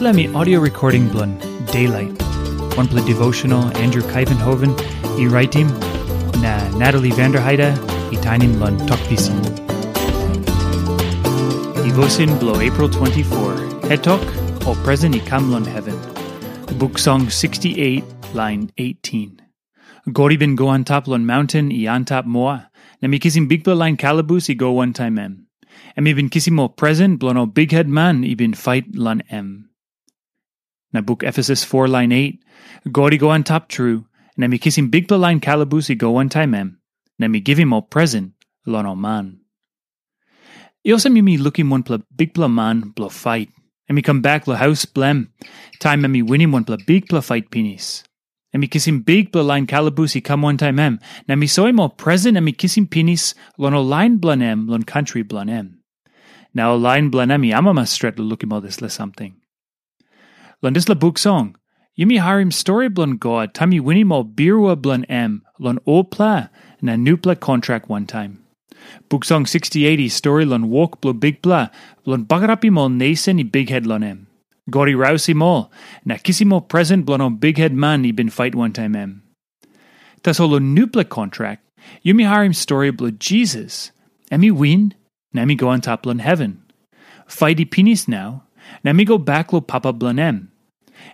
Me audio recording blun Daylight. One play devotional Andrew Kuyvenhoven, e writing na Natalie Vanderheide, e tinin blun talkpisin. Devotion blow April 24. Head talk, or present e kamlon heaven. Book song 68, line 18. Gori bin go on top lon mountain i on top moa. Na mi kissing big line calaboose i go one time em. Bin kissing more present blon o big head man i bin fight lon em. Na book Ephesus 4 line 8. Gori go on top true. Na kissing big line calaboose i go one time em. Na mi give him o present lon man. I also mi mi looking one pla big pla man blo fight. And me come back lo house blem. Time and me winning one pla big pla fight penis. And me kissing big bla line calaboose come one time em. Na me soy more present and me kissing penis lon line blan em lon country blan em. Now line blan em ama ma stret looking all this le something. Lon this la book song. Yumi harim story blon god time me winning mo birwa blan em lon o pla na new pla contract one time. Book song 6080 story lon walk blo big pla lon bagarapi mo nasen i big head lon em. Gori rousey mo na kissy mo present blon o big head man i bin fight one time em. Tasolo nupla contract. Yumi harim story blo Jesus. Emi win, na mi go on top lon heaven. Fighty penis now, na mi go back lo papa blon em.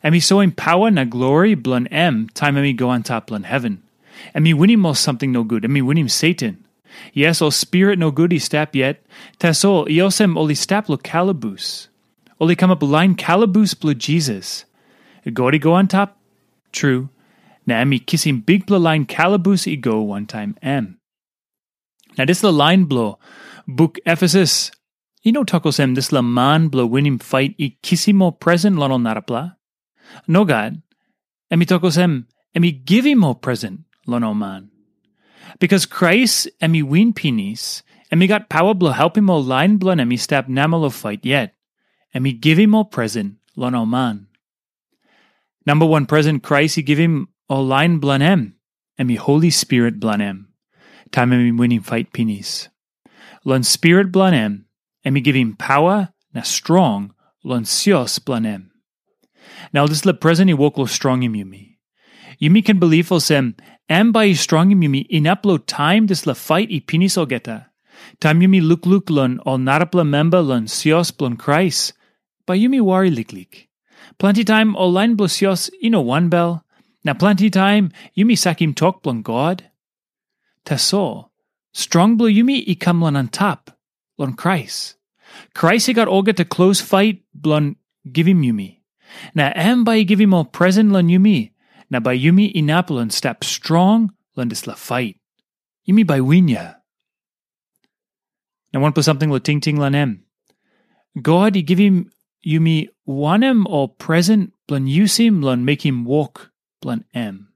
Emi so in power na glory blun em time emi go on top blun heaven. Emi win him mo something no good. Emi win him Satan. Yes, o spirit no good he stap yet. Tasol, iosem oli stap lo calaboose. Oli come up line calaboose blo Jesus. Gori go on top? True. Na emi kissing big blo line calaboose i go one time em. Now this la line blow. Book Ephesus. You know takosem this la man blow win him fight i kissimo present lonol narapla. No God. Emi takosem emi give him mo present lonol man. Because Christ emi win penis, emi got power blow help him o line blow emi stap namalo fight yet. Emi give him o present lonol man. Number one present Christ he give him o line blanem, emi Holy Spirit blanem. Time emi winning fight penis. Lon spirit blanem, emi give him power na strong lon sios blanem. Now this le walk lo strong im yumi. Yumi can believe by strong im yumi in upload time this la fight i yumi look look lon ol narapla member lon sios Christ. By yumi worry lik lik. Plenty time ol line blo sios ino one bell. Na plenty time yumi sakim talk blon God. Taso. Strong blo yumi i lon on top. Lon Christ. Christ he got olga to close fight blon give him yumi. Na am by give him all present lon yumi. Na by yumi inapolon step strong lon dis la fight. Yumi by winya. Now one put something lo ting ting lon em. God he give him yumi wanem or present blon use him lon make him walk blon em.